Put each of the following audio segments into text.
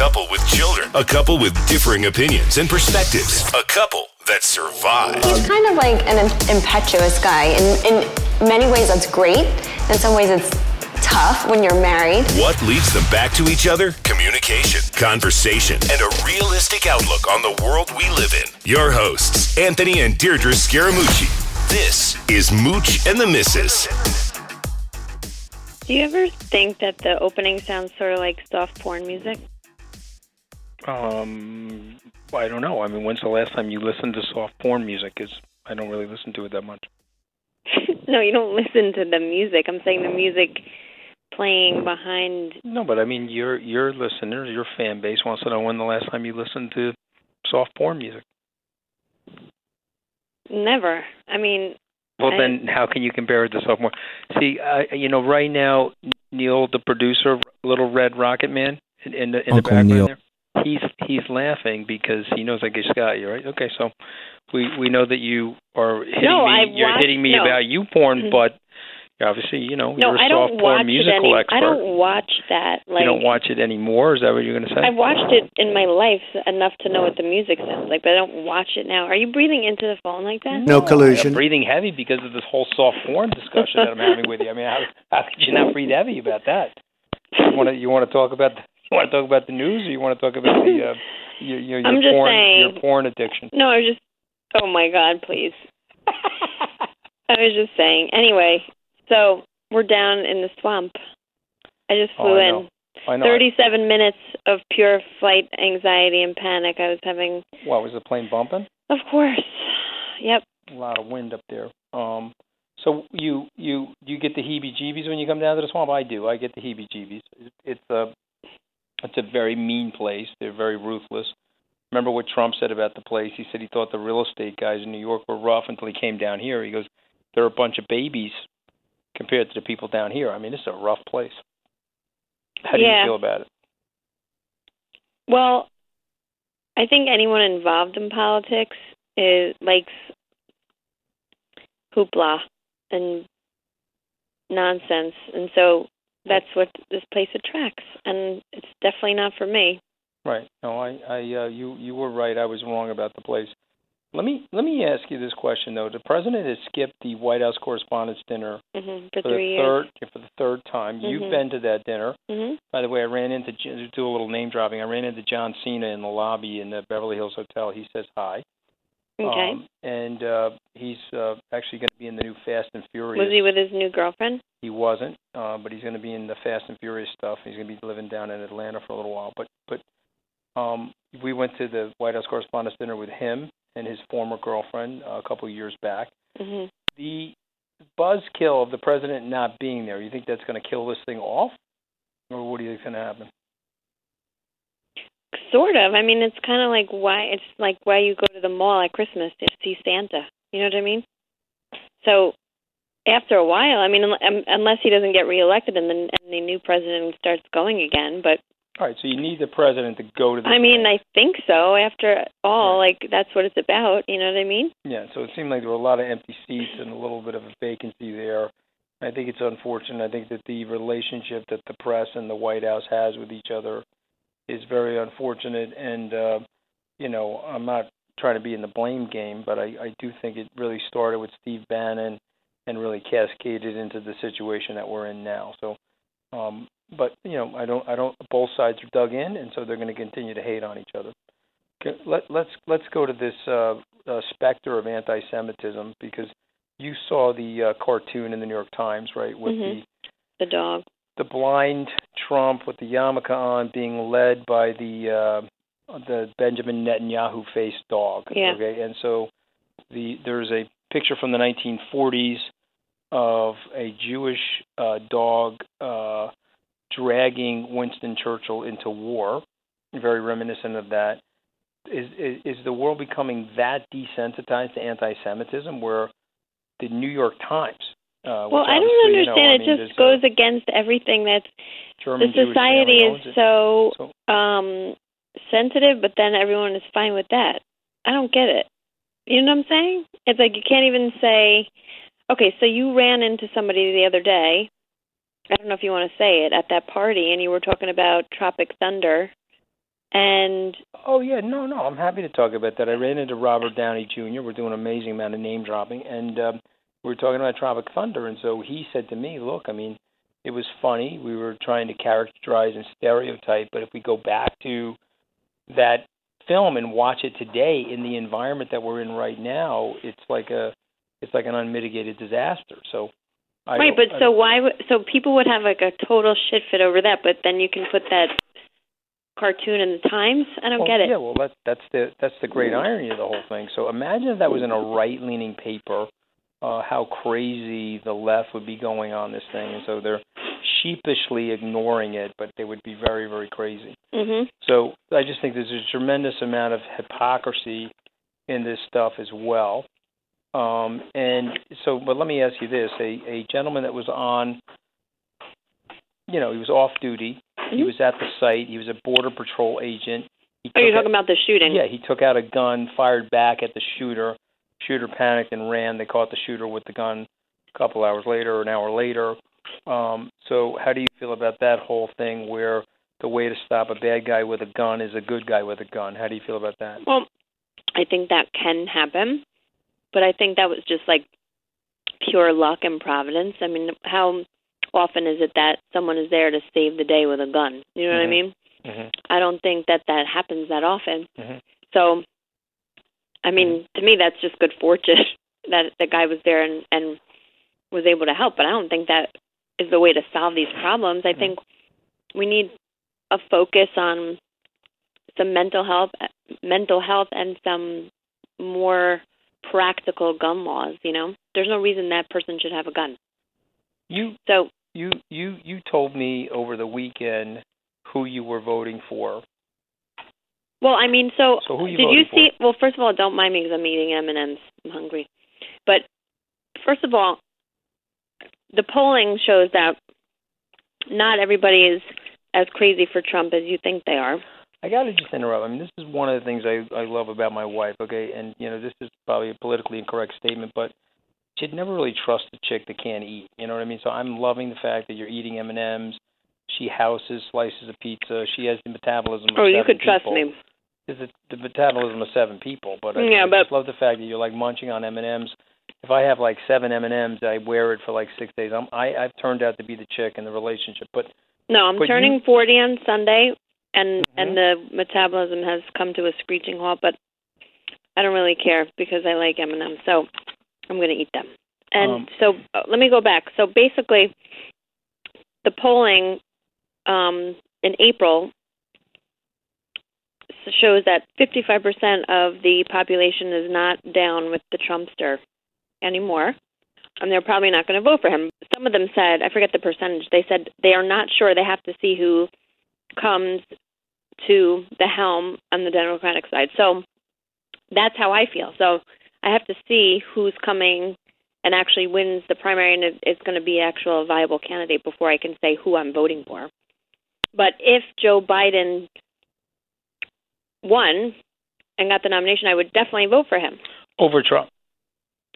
couple with children, a couple with differing opinions and perspectives, a couple that survive. He's kind of like an impetuous guy. In, in many ways, that's great. In some ways, it's tough when you're married. What leads them back to each other? Communication, conversation, and a realistic outlook on the world we live in. Your hosts, Anthony and Deidre Scaramucci. This is Mooch and the Misses. Do you ever think that the opening sounds sort of like soft porn music? Um, I don't know. I mean, when's the last time you listened to soft porn music? Is I don't really listen to it that much. no, you don't listen to the music. I'm saying the music playing behind. No, but I mean, your your listeners, your fan base wants to know when the last time you listened to soft porn music. Never. I mean, Well, I- then how can you compare it to soft porn? See, I, you know, right now, Neil, the producer of Little Red Rocket Man, in, in the in the background Neil. there, he's he's laughing because he knows I just got you, right? Okay, so we we know that you are hitting No, me. I you're watched- hitting me no. about you porn, Mhm. but obviously, you know, no, you're a I soft don't porn watch it musical any. expert. I don't watch that. Like you don't watch it anymore. Is that what you're going to say? I've watched it in my life enough to know what the music sounds like, but I don't watch it now. Are you breathing into the phone like that? No collusion. I'm breathing heavy because of this whole soft porn discussion that I'm having with you. I mean, how, how could you not breathe heavy about that? You want to you want to talk about the, you want to talk about the news, or you want to talk about the uh, your your, your porn saying- your porn addiction? No, I was just. Oh my God, please. I was just saying. Anyway, so we're down in the swamp. I just Oh, flew I in. I know. 37 minutes of pure flight anxiety and panic. I was having, What was the plane bumping? of course. Yep. A lot of wind up there. Um, so you you you get the heebie-jeebies when you come down to the swamp. I do. I get the heebie-jeebies. It's a it's a very mean place. They're very ruthless. Remember what Trump said about the place? He said he thought the real estate guys in New York were rough until he came down here. He goes, they're a bunch of babies compared to the people down here. I mean, it's a rough place. How do Yeah. you feel about it? Well, I think anyone involved in politics is likes hoopla and nonsense, and so that's what this place attracts. And it's definitely not for me. Right. No, I, I, uh, you, you were right. I was wrong about the place. Let me, let me ask you this question though. The president has skipped the White House Correspondents' Dinner hmm for for three the years. third, for the third time. You've Mhm. been to that dinner. Mm-hmm. By the way, I ran into to do a little name dropping. I ran into John Cena in the lobby in the Beverly Hills Hotel. He says hi. Okay. Um, and uh, he's uh, actually going to be in the new Fast and Furious. Was he with his new girlfriend? He wasn't, uh, but he's going to be in the Fast and Furious stuff. He's going to be living down in Atlanta for a little while. But but um, we went to the White House Correspondents' Dinner with him and his former girlfriend uh, a couple of years back. hmm The buzzkill of the president not being there. You think that's going to kill this thing off, or what do you think's going to happen? Sort of. I mean, it's kind of like why it's like why you go to the mall at Christmas to see Santa. You know what I mean? So after a while, I mean, un- unless he doesn't get reelected and then and the new president starts going again, but All right, so you need the president to go to the. I mean, I think so. After all, like that's what it's about. You know what I mean? Yeah, so it seemed like there were a lot of empty seats and a little bit of a vacancy there. I think it's unfortunate. I think that the relationship that the press and the White House has with each other is very unfortunate. And uh, you know, I'm not trying to be in the blame game, but I, I do think it really started with Steve Bannon and really cascaded into the situation that we're in now. So, um, but you know, I don't, I don't. Both sides are dug in, and so they're going to continue to hate on each other. Okay, let, let's let's go to this uh, uh, specter of anti-Semitism because you saw the uh, cartoon in the New York Times, right, with Mhm. the The dog. The blind Trump with the yarmulke on, being led by the uh, the Benjamin Netanyahu faced dog. Yeah. Okay, and so the there's a picture from the 1940s of a Jewish uh, dog uh, dragging Winston Churchill into war. Very reminiscent of that. Is, is is the world becoming that desensitized to anti-Semitism, where the New York Times? Uh, Well, I don't obviously, you understand. know, I it mean, just there's a goes against everything that's German the society is so So- um sensitive, but then everyone is fine with that. I don't get it. You know what I'm saying? It's like you can't even say, okay, so you ran into somebody the other day. I don't know if you want to say it at that party, and you were talking about Tropic Thunder, and Oh yeah, no, no. I'm happy to talk about that. I ran into Robert Downey Jr. We're doing an amazing amount of name dropping, and um, we were talking about Tropic Thunder, and so he said to me, "Look, I mean, it was funny. We were trying to characterize and stereotype, but if we go back to that film and watch it today in the environment that we're in right now, it's like a, it's like an unmitigated disaster." So. I right, but I so why? So people would have like a total shit fit over that, but then you can put that cartoon in the Times. I don't well, get it. Yeah, well, that's that's the that's the great mm. irony of the whole thing. So imagine if that was in a right-leaning paper, uh, how crazy the left would be going on this thing, and so they're sheepishly ignoring it, but they would be very, very crazy. Mhm. So I just think there's a tremendous amount of hypocrisy in this stuff as well. Um, and so, but let me ask you this: a a gentleman that was on, you know, he was off duty. He Mhm. was at the site. He was a border patrol agent. He Oh, you're took talking about the shooting? yeah, he took out a gun, fired back at the shooter. Shooter panicked and ran. They caught the shooter with the gun a couple hours later or an hour later. Um, so, how do you feel about that whole thing where the way to stop a bad guy with a gun is a good guy with a gun? How do you feel about that? Well, I think that can happen, but I think that was just like pure luck and providence. I mean, how often is it that someone is there to save the day with a gun? You know what I Mhm. mean? Mm-hmm. I don't think that that happens that often. Mm-hmm. So, I mean, to me, that's just good fortune that the guy was there and and was able to help. But I don't think that is the way to solve these problems. I think we need a focus on some mental health, mental health, and some more practical gun laws. You know, there's no reason that person should have a gun. You So, you you you told me over the weekend who you were voting for. Well, I mean, so, So who you did you for? see? Well, first of all, don't mind me because I'm eating M and M's. I'm hungry. But first of all, the polling shows that not everybody is as crazy for Trump as you think they are. I got to just interrupt. I mean, this is one of the things I I love about my wife. Okay, and you know, this is probably a politically incorrect statement, but she'd never really trust a chick that can't eat. You know what I mean? So I'm loving the fact that you're eating M and M's. She houses slices of pizza. She has the metabolism. Of Oh, you could trust people. me. It's the, the metabolism of seven people. But I, Yeah, I but- just love the fact that you're like munching on M and M's. If I have like seven M and M's, I wear it for like six days. I'm I I've turned out to be the chick in the relationship. But No, I'm But turning you- Mm-hmm. 40 on Sunday, and and the metabolism has come to a screeching halt. But I don't really care because I like M&Ms, so I'm going to eat them. And Um, so uh, let me go back. So basically, the polling um, in April shows that 55% of the population is not down with the Trumpster anymore and they're probably not going to vote for him. Some of them said, I forget the percentage, they said they are not sure. They have to see who comes to the helm on the Democratic side. So that's how I feel. So I have to see who's coming and actually wins the primary and it- it's going to be actual viable candidate before I can say who I'm voting for. But if Joe Biden won and got the nomination, I would definitely vote for him. over Trump.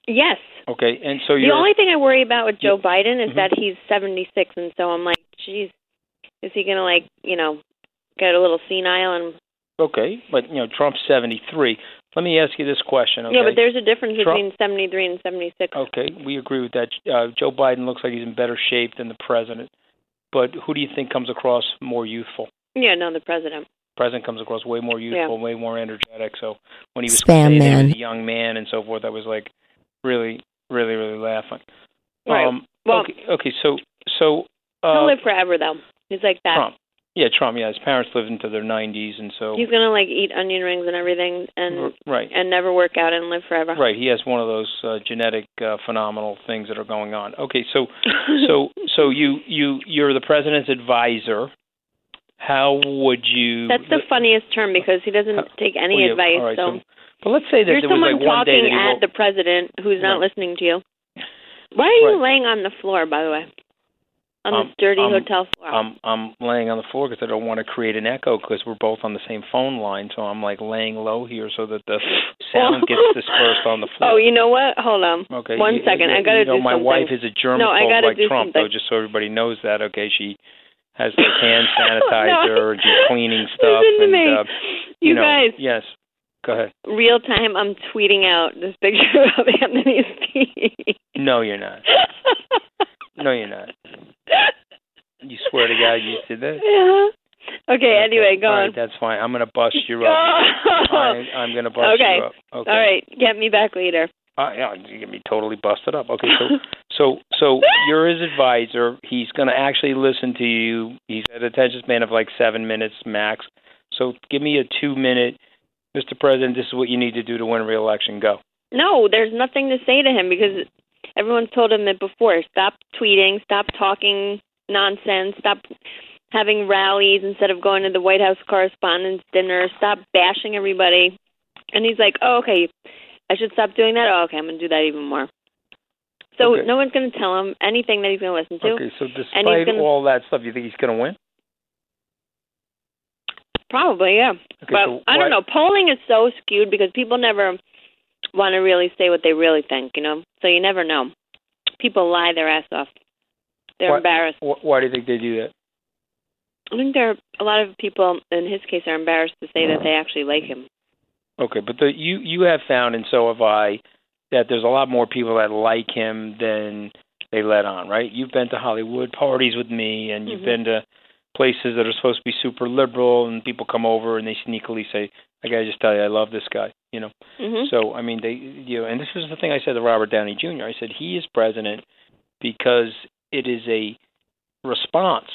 Yes. Okay, and so The only thing I worry about with Joe Biden is Mhm. that he's 76, and so I'm like, geez, is he gonna like, you know, get a little senile and Okay, but you know Trump's 73. let me ask you this question. Okay? Yeah, but there's a difference Trump- between 73 and 76. Okay, we agree with that. Uh, Joe Biden looks like he's in better shape than the president. But who do you think comes across more youthful? Yeah, no, the president. President comes across way more youthful, Yeah. way more energetic. So when he was Spam man. a young man and so forth, I was like really, really, really laughing. Right. Um, Well- okay, okay, so so He'll uh, live forever though. He's like that. Trump. Yeah, Trump. Yeah, his parents lived into their 90s, and so He's gonna like eat onion rings and everything, and R- right. and never work out and live forever. Right, he has one of those uh, genetic uh, phenomenal things that are going on. Okay, so so so you you you're the president's advisor. How would you? That's the funniest term because he doesn't How- take any well, yeah, advice. right, so, but let's say that you're someone like one day talking at the president who's not Right. listening to you. Why are you Right. laying on the floor, by the way? On Um, this dirty um, hotel floor. I'm I'm laying on the floor because I don't want to create an echo because we're both on the same phone line. So I'm like laying low here so that the sound gets dispersed on the floor. Oh, you know what? Hold on. Okay. One you, second. You, I gotta you know, do my something. wife is a germaphobe No, I gotta like do Trump, something. though, just so everybody knows that. Okay, she has like hand No. sanitizer and she's cleaning stuff. Listen to and, me. Uh, You you know, guys. Yes. Go ahead. Real time, I'm tweeting out this picture of Anthony's feet. No, you're not. No, you're not. You swear to God you did that? yeah. Okay, anyway, go on. that's fine. I'm gonna bust you up. I, I'm gonna bust Okay. you up. Okay. All right, get me back later. Uh, yeah, you get me totally busted up. Okay, so so so you're his advisor. He's going to actually listen to you. He's at an attention span of like seven minutes max. So give me a two minute, Mr. President. This is what you need to do to win re-election. Go. No, there's nothing to say to him because everyone's told him it before. Stop tweeting, stop talking nonsense, stop having rallies instead of going to the White House Correspondents' Dinner, stop bashing everybody. And he's like, oh, okay, I should stop doing that? Oh, okay, I'm going to do that even more. So Okay. no one's going to tell him anything that he's going to listen to. Okay, so despite gonna- all that stuff, you think he's going to win? Probably, yeah. Okay, but so I don't know. Polling is so skewed because people never want to really say what they really think, you know? So you never know. People lie their ass off. They're Why- embarrassed. wh- Why do you think they do that? I think there are a lot of people in his case are embarrassed to say that mm. they actually like him. Okay, but the, you you have found, and so have I, that there's a lot more people that like him than they let on, right? You've been to Hollywood parties with me, and you've Mhm. been to places that are supposed to be super liberal, and people come over and they sneakily say, "I gotta just tell you, I love this guy," you know. Mhm. So I mean, they you know, and this is the thing I said to Robert Downey Jr. I said he is president because it is a response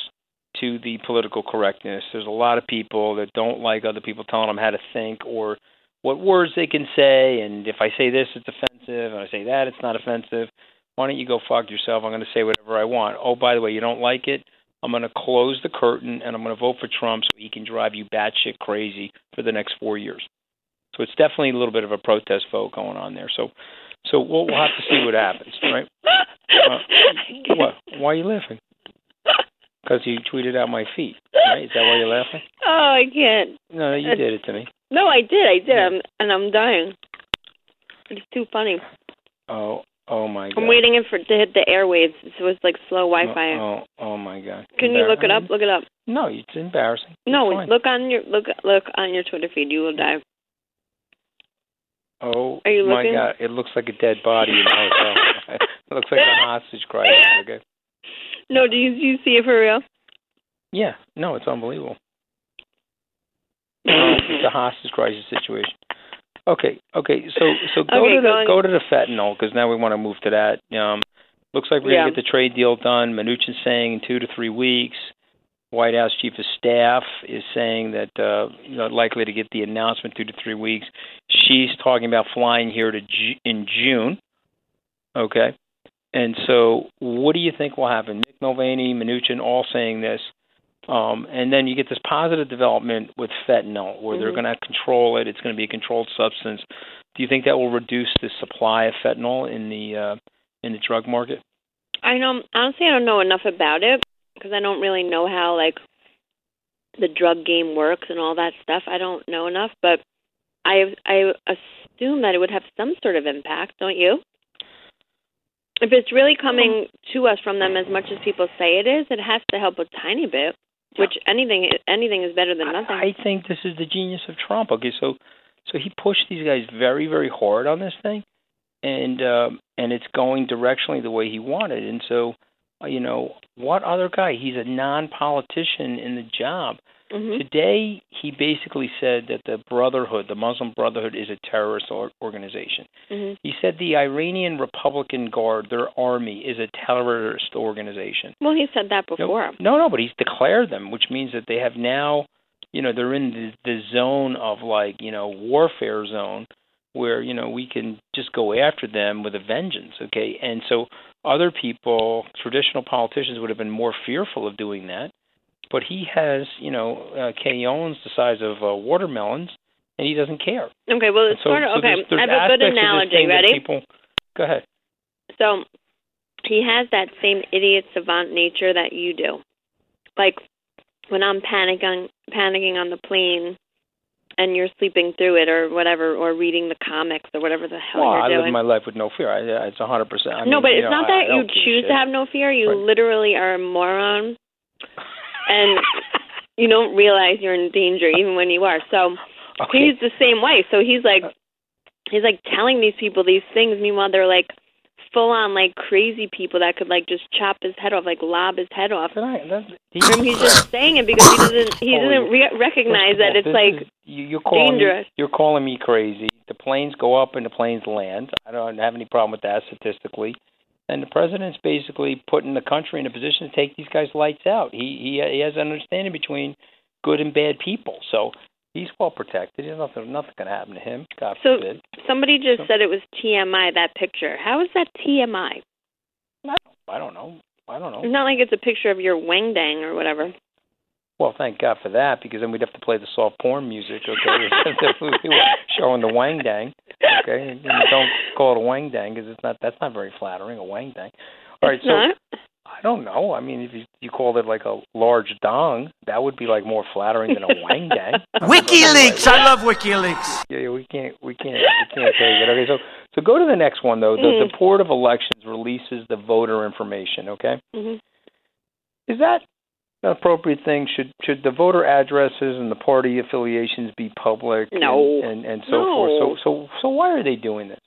to the political correctness. There's a lot of people that don't like other people telling them how to think or what words they can say, and if I say this, it's offensive, and I say that, it's not offensive. Why don't you go fuck yourself? I'm going to say whatever I want. Oh, by the way, you don't like it? I'm going to close the curtain and I'm going to vote for Trump so he can drive you batshit crazy for the next four years. So it's definitely a little bit of a protest vote going on there. So, so we'll, we'll have to see what happens, right? Uh, what? Why are you laughing? Because you tweeted out my feet, right? Is that why you're laughing? Oh, I can't. No, you did it to me. No, I did. I did. I'm, and I'm dying. It's too funny. Oh, oh my god. I'm waiting it for to hit the airwaves. So it's like slow oh, Wi-Fi. Oh, oh, oh my god. Can you look it up? Look it up. No, it's embarrassing. No, It's look on your look look on your Twitter feed. You will die. Oh Are you my looking? god, it looks like a dead body in the hotel. it looks like a hostage crisis. Okay. No, do you do you see it for real? Yeah, no, it's unbelievable. No, it's a hostage crisis situation. Okay, okay, so so go Okay, to the go go to the fentanyl because now we want to move to that. Um, looks like we're Yeah. gonna get the trade deal done. Mnuchin's saying in two to three weeks. White House Chief of Staff is saying that uh, you know, likely to get the announcement two to three weeks. She's talking about flying here to Ju- in June. Okay, and so what do you think will happen? Mick Mulvaney, Mnuchin, all saying this. Um, and then you get this positive development with fentanyl, where they're Mhm. going to control it. It's going to be a controlled substance. Do you think that will reduce the supply of fentanyl in the uh, in the drug market? I know. Honestly, I don't know enough about it because I don't really know how like the drug game works and all that stuff. I don't know enough, but I I assume that it would have some sort of impact, don't you? If it's really coming to us from them as much as people say it is, it has to help a tiny bit. Which anything anything is better than nothing. I, I think this is the genius of Trump. Okay, so So he pushed these guys very, very hard on this thing, and um, and it's going directionally the way he wanted. And so, uh, you know, what other guy? He's a non-politician in the job. Hmm Today, he basically said that the Brotherhood, the Muslim Brotherhood, is a terrorist or- organization. hmm He said the Iranian Republican Guard, their army, is a terrorist organization. Well, he said that No, before. No, no, but he's declared them, which means that they have now, you know, they're in the, the zone of like, you know, warfare zone where, you know, we can just go after them with a vengeance, okay? And so other people, traditional politicians would have been more fearful of doing that. But he has, you know, uh, canyons the size of uh, watermelons, and he doesn't care. Okay, well, it's so, sort of so okay. there's, there's I have a good aspects of this analogy. Ready? People, go ahead. So he has that same idiot savant nature that you do. Like when I'm panicking panicking on the plane and you're sleeping through it or whatever or reading the comics or whatever the hell Well, you're I live my life with no fear. I, it's a hundred percent. I no, mean, but it's know, not I- I that you don't give a choose shit. to have no fear. You Right. literally are a moron and you don't realize you're in danger even when you are. So Okay. he's the same way. So he's like he's like telling these people these things meanwhile they're like full on like crazy people that could like just chop his head off, like lob his head off. That's- And he's just saying it because he doesn't he doesn't re- recognize First of all, that it's like is- you, you're calling dangerous. Me, you're calling me crazy. The planes go up and the planes land. I don't have any problem with that statistically. And the president's basically putting the country in a position to take these guys lights out. He he he has an understanding between good and bad people. So he's well protected. There's nothing nothing can happen to him. God So- forbid. somebody just So- said it was TMI that picture. How is that TMI? I don't know. I don't know. It's not like it's a picture of your wang dang or whatever. Well, thank God for that, because then we'd have to play the soft porn music, okay? Showing the wang dang, okay? And don't call it a wang dang because it's not. That's not very flattering. A wang dang. All right, it's so not. I don't know. I mean, if you you called it like a large dong, that would be like more flattering than a wang dang. WikiLeaks. I love WikiLeaks. Yeah, yeah, we can't, we can't, we can't take it. Okay, so so go to the next one though. The, the Mm. Board of Elections releases the voter information. Okay. hmm Is that an appropriate thing? Should should the voter addresses and the party affiliations be public? and- No. And and, so No. forth. So so so why are they doing this?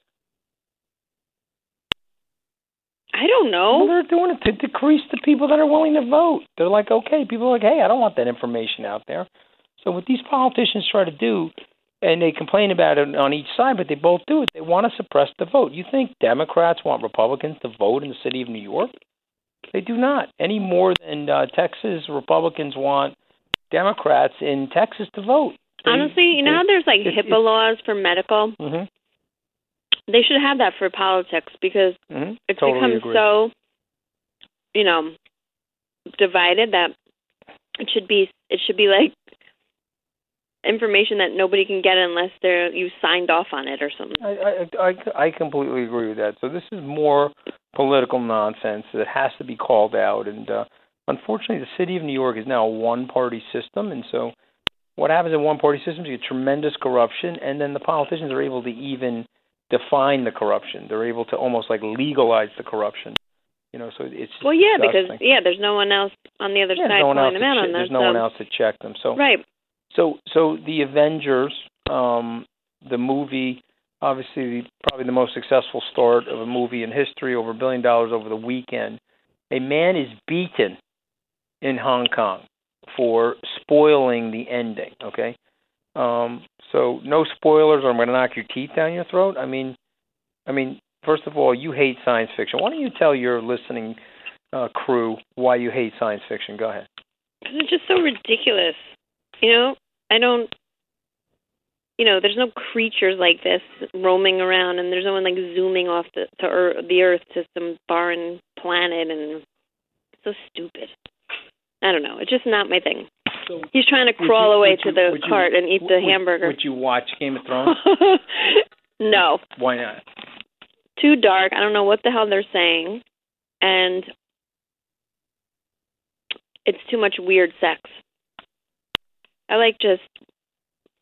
I don't Well, know. they're doing it to decrease the people that are willing to vote. They're like, okay, people are like, hey, I don't want that information out there. So what these politicians try to do, and they complain about it on each side, but they both do it. They want to suppress the vote. You think Democrats want Republicans to vote in the city of New York? They do not any more than uh, Texas Republicans want Democrats in Texas to vote. They- Honestly, you know how there's like it's- HIPAA it's- laws for medical? Mhm, They should have that for politics because mhm, it's totally become agree. so you know divided that it should be it should be like information that nobody can get unless they're you signed off on it or something. I, I I I completely agree with that. So this is more political nonsense that has to be called out. And uh, unfortunately, the city of New York is now a one-party system, and so what happens in one-party systems? You get tremendous corruption, and then the politicians are able to even define the corruption. They're able to almost like legalize the corruption. You know, so it's Well, yeah, because yeah, there's no one else on the other Yeah, side no one else them out check- on that. there's no so. one else to check them. So Right. so so the Avengers, um, the movie, obviously the, probably the most successful start of a movie in history, over a billion dollars over the weekend. A man is beaten in Hong Kong for spoiling the ending. Okay, um, so no spoilers, or I'm going to knock your teeth down your throat. I mean, I mean, first of all, you hate science fiction. Why don't you tell your listening uh, crew why you hate science fiction? Go ahead. Because it's just so ridiculous. You know, I don't. You know, there's no creatures like this roaming around, and there's no one like zooming off the to earth, the Earth to some foreign planet, and it's so stupid. I don't know. It's just not my thing. So He's trying to crawl you- away to you- the would you- cart and eat the would- hamburger. Would you watch Game of Thrones? no, Why not? too dark. I don't know what the hell they're saying, and it's too much weird sex. I like just,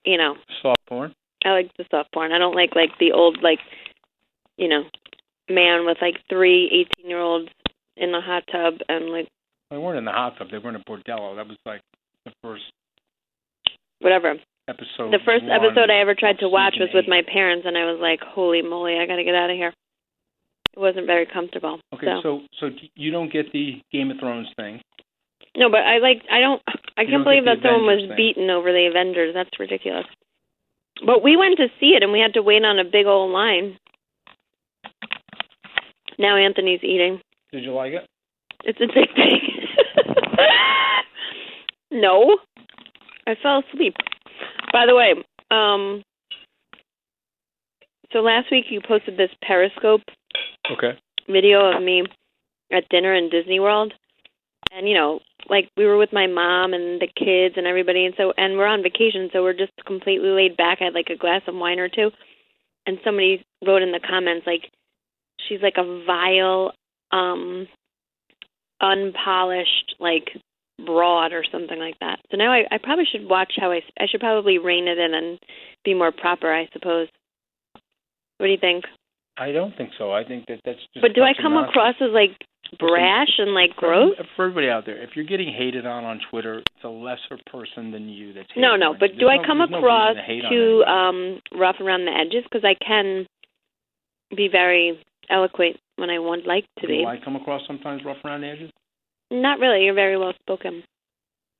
you know, Soft porn. I like the soft porn. I don't like like the old like, you know, man with like three eighteen year olds in the hot tub and like They weren't in the hot tub. They were in a bordello. That was like the first whatever. episode the first episode I ever tried to watch was season with my parents, and I was like, "Holy moly, I got to get out of here." It wasn't very comfortable. Okay, so. so so you don't get the Game of Thrones thing. No, but I like I don't I can't don't believe that someone was thing. beaten over the Avengers. That's ridiculous. But we went to see it, and we had to wait on a big old line. Now Anthony's eating. Did you like it? It's a big addicting. no, I fell asleep. By the way, um, so last week you posted this Periscope Okay. video of me at dinner in Disney World, and you know, like we were with my mom and the kids and everybody, and so and we're on vacation, so we're just completely laid back. I had like a glass of wine or two, and somebody wrote in the comments like, "She's like a vile, um, unpolished like broad or something like that." So now I, I probably should watch how I I should probably rein it in and be more proper, I suppose. What do you think? I don't think so. I think that that's just. But do I come nonsense. across as like brash and like gross? For everybody out there, if you're getting hated on on Twitter, it's a lesser person than you that's No, no. But do I no- come no across to, too um rough around the edges? Because I can be very eloquent when I want like to be. Do I come across sometimes rough around the edges? Not really. You're very well spoken.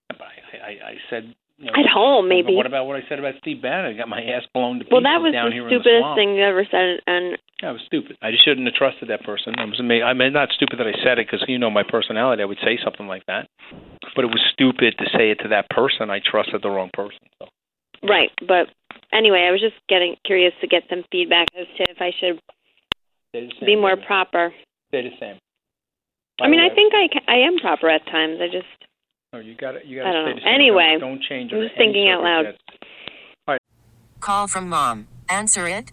But I, I, I said. You know, At home, maybe. What about what I said about Steve Bannon? I got my ass blown to pieces Well, that was down the the stupidest swamp. thing you ever said, and Yeah, it was stupid. I just shouldn't have trusted that person. I was ama- I mean, not stupid that I said it because you know my personality. I would say something like that, but it was stupid to say it to that person. I trusted the wrong person. So right. But anyway, I was just getting curious to get some feedback as to if I should stay the same. be more baby. proper. Stay the same. I mean, I By the way, think I ca- I am proper at times. I just No, you got to You I got to don't stay know. the same. Anyway, don't, don't change. I'm just thinking out loud. circumstance. Call from mom. Answer it.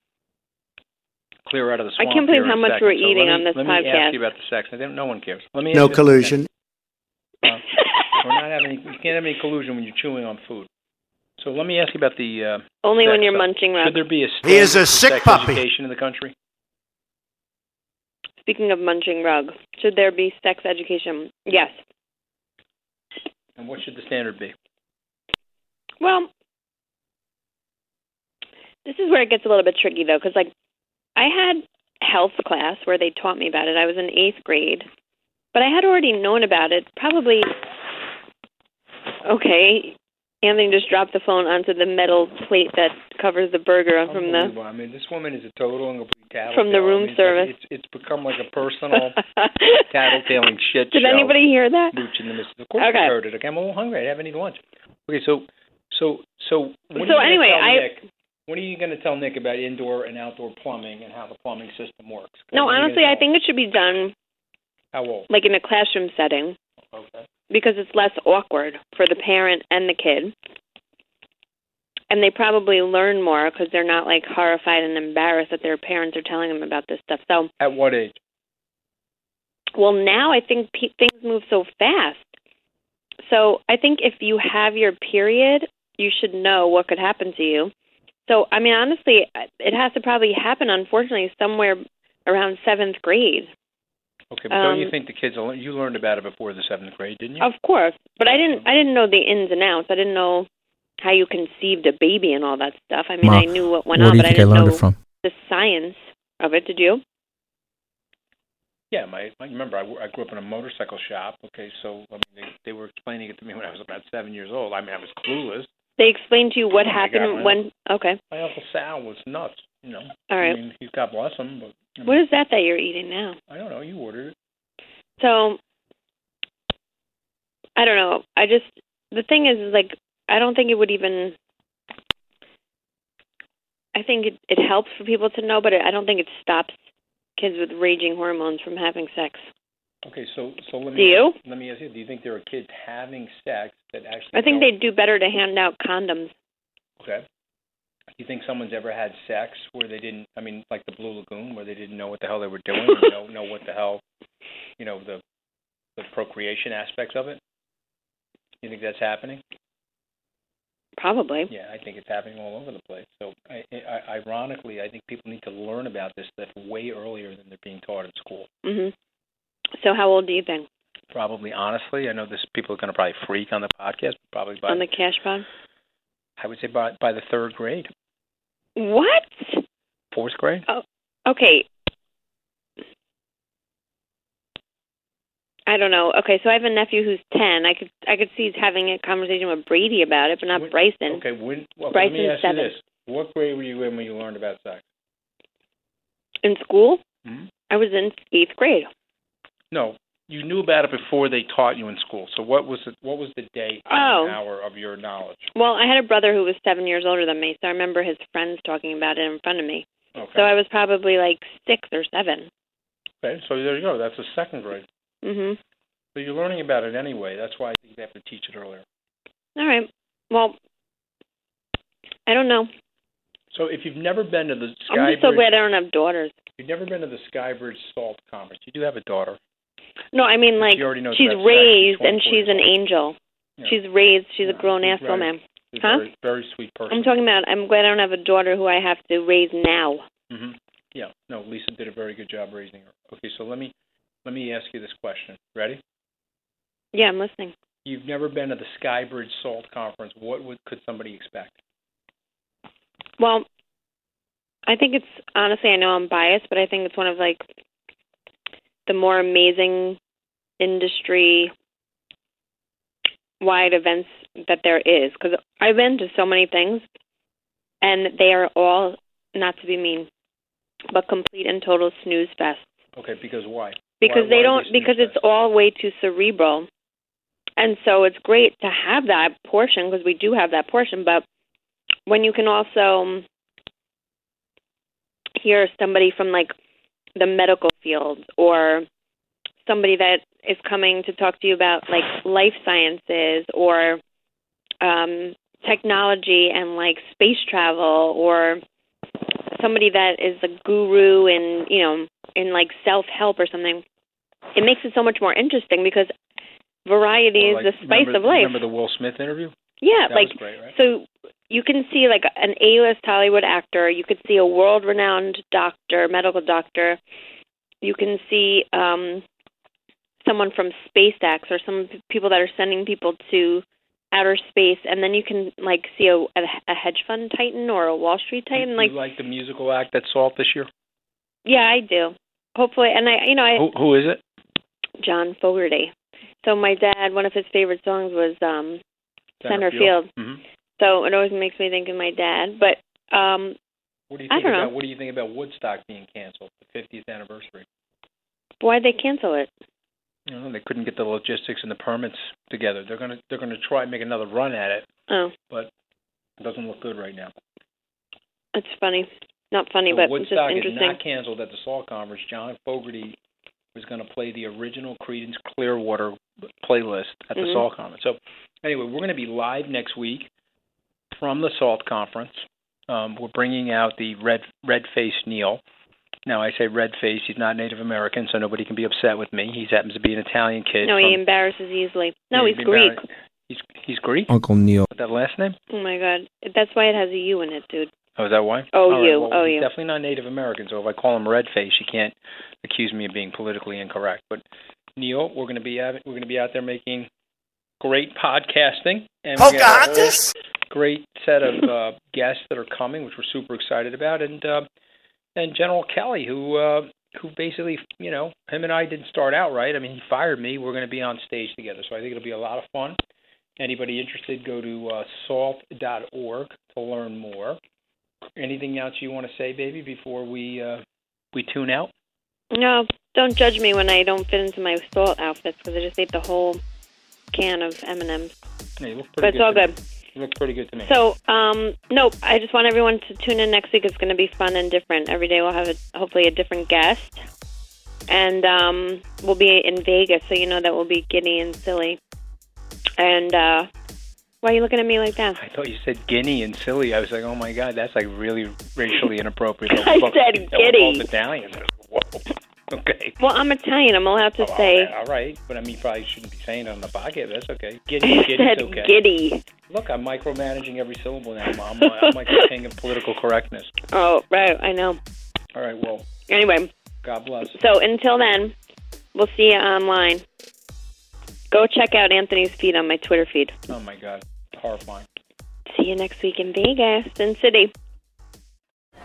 clear out of the I can't believe how much second. we're So eating me- on this let me podcast. ask you about the sex. I no one cares. Let me No collusion. Uh, we're not having. You can't have any collusion when you're chewing on food. So let me ask you about the. Uh, only when you're stuff. munching. Should there be a He is a sick sex puppy. education in the country? Speaking of munching rug, should there be sex education? Yes. And what should the standard be? Well, this is where it gets a little bit tricky though, because like I had health class where they taught me about it. I was in eighth grade, but I had already known about it. Probably. Okay, Anthony just dropped the phone onto the metal plate that covers the burger from the. I mean, this woman is a total and complete tattletale. From the room I mean, service. It's, it's become like a personal tattletaling shit Did show. anybody hear that? Mooch in the midst. Of course, Okay. I heard it. Okay, I'm a little hungry. I haven't eaten lunch. Okay, so, so, so. So you anyway, I- Nick, when are you going to tell Nick about indoor and outdoor plumbing and how the plumbing system works? No, When are you honestly, I think it should be done? How old? like in a classroom setting Okay. because it's less awkward for the parent and the kid. And they probably learn more because they're not like horrified and embarrassed that their parents are telling them about this stuff. So, At what age? well, now I think pe- things move so fast. So, I think if you have your period, you should know what could happen to you. So, I mean, honestly, it has to probably happen, unfortunately, somewhere around seventh grade. Okay, but don't you Um, think the kids? will- You learned about it before the seventh grade, didn't you? Of course, but I didn't. I didn't know the ins and outs. I didn't know how you conceived a baby and all that stuff. I mean, Ma, I knew what went on, but I think I didn't learned know it from? the science of it. Did you? Yeah, my, my remember I, I grew up in a motorcycle shop. Okay, so I mean they, they were explaining it to me when I was about seven years old. I mean I was clueless. They explained to you what Oh happened God, when. Okay, My uncle Sal was nuts. You know. all right. I mean, he's God bless him, but I, mean, What is that that you're eating now? I don't know. You ordered it. So, I don't know. I just the thing is, is like I don't think it would even. I think it it helps for people to know, but I don't think it stops kids with raging hormones from having sex. Okay, so so let me Do you? let me ask you. Do you think there are kids having sex that actually? I think they'd do better to hand out condoms. Okay. Do you think someone's ever had sex where they didn't? I mean, like the Blue Lagoon, where they didn't know what the hell they were doing, or don't know what the hell, you know, the the procreation aspects of it. You think that's happening? Probably. Yeah, I think it's happening all over the place. So, I, I, ironically, I think people need to learn about this stuff way earlier than they're being taught in school. Mhm. So how old do you think Probably, honestly, I know this people are going to probably freak on the podcast, but probably by on the cash pod? I would say by by the third grade, What? fourth grade. Oh, okay. I don't know. Okay, so I have a nephew who's ten. I could I could see he's having a conversation with Brady about it, but not Bryson. Okay, when well, let Bryson's me ask seven. you this: What grade were you in when you learned about sex? In school, Mhm. I was in eighth grade. No, you knew about it before they taught you in school. So what was it? What was the date Oh. and hour of your knowledge? Well, I had a brother who was seven years older than me, so I remember his friends talking about it in front of me. Okay. So I was probably like six or seven. okay, so there you go. That's the second grade. Mhm. So you're learning about it anyway. That's why I think they have to teach it earlier. All right. Well, I don't know. So if you've never been to the Skybridge, I'm just so glad I don't have daughters. you've never been to the Skybridge Salt Conference. You do have a daughter. No, I mean like She already knows she's raised and she's an angel. Yeah. She's raised. She's a grown she's ass very- woman. A Huh? very, very sweet person. I'm talking about. I'm glad I don't have a daughter who I have to raise now. hmm Yeah. No, Lisa did a very good job raising her. Okay, so let me let me ask you this question. Ready? Yeah, I'm listening. You've never been to the Skybridge Salt Conference. What would could somebody expect? Well, I think it's honestly. I know I'm biased, but I think it's one of like the more amazing industry wide events that there is. Because I've been to so many things and they are all not to be mean but complete and total snooze fest. Okay, because why? because Why- they why don't because it's all way too cerebral. And so it's great to have that portion because we do have that portion but when you can also hear somebody from like the medical field or somebody that is coming to talk to you about like life sciences or um technology and like space travel or somebody that is a guru in you know in like self help or something it makes it so much more interesting because variety is the spice remember, of life Remember the Will Smith interview? yeah That like great, right? so you can see like an A-list Hollywood actor. You could see a world-renowned doctor, medical doctor. You can see um, someone from SpaceX or some people that are sending people to outer space, and then you can like see a, a, hedge fund titan or a Wall Street titan. Like, you like the musical act at Salt this year? yeah, I do. Hopefully, and I, you know, I Who, who is it? John Fogerty. So my dad, one of his favorite songs was um, Center, Field. hmm So it always makes me think of my dad. But um, What do you I think don't about know. what do you think about Woodstock being canceled, the 50th anniversary? why'd they cancel it? You know, they couldn't get the logistics and the permits together. They're gonna they're gonna try and make another run at it, Oh, but it doesn't look good right now. it's funny. Not funny, So but it's just Woodstock is interesting. not canceled at the Salt Conference. John Fogerty was going to play the original Creedence Clearwater playlist at the Mhm. Salt Conference. So anyway, we're going to be live next week from the Salt Conference. Um, we're bringing out the red red faced Neil. Now I say red faced. He's not Native American, so nobody can be upset with me. He happens to be an Italian kid. no, from, he embarrasses easily. No, Yeah, he's he'd Greek. He's he's Greek. Uncle Neil. With that last name? Oh my god, that's why it has a U in it, dude. Oh, is that why? Oh, All right, you. well, Oh, he's you. Definitely not Native American. So if I call him red face, you can't accuse me of being politically incorrect. But Neil, we're going to be out, we're going to be out there making great podcasting, and we got a whole Pocahontas? Great set of uh, guests that are coming, which we're super excited about, and uh, and General Kelly, who uh, who basically, you know, him and I didn't start out right. I mean, he fired me. We're going to be on stage together, so I think it'll be a lot of fun. Anybody interested, go to uh, salt.org to learn more. Anything else you want to say, baby, before we uh, we tune out? No, don't judge me when I don't fit into my salt outfits because I just ate the whole can of M and M's. But it's all good. You look pretty good to me. So, um, nope. I just want everyone to tune in next week. It's going to be fun and different. Every day we'll have a, hopefully a different guest, and um, we'll be in Vegas, so you know that we'll be giddy and silly. And uh, Why are you looking at me like that? I thought you said guinea and silly. I was like, oh my god, that's like really racially inappropriate. I said yeah, giddy. Italian. Whoa. Okay. Well, I'm Italian. I'm allowed to oh, say. All right, but I mean, you probably shouldn't be saying it on the podcast. That's okay. Giddy, giddy's said okay. giddy. Look, I'm micromanaging every syllable now. I'm, I'm, I'm like the king of political correctness. Oh, right. I know. All right, well, Anyway, God bless. so until then, we'll see you online. Go check out Anthony's feed on my Twitter feed. Oh my God, horrifying. See you next week in Vegas, Sin City.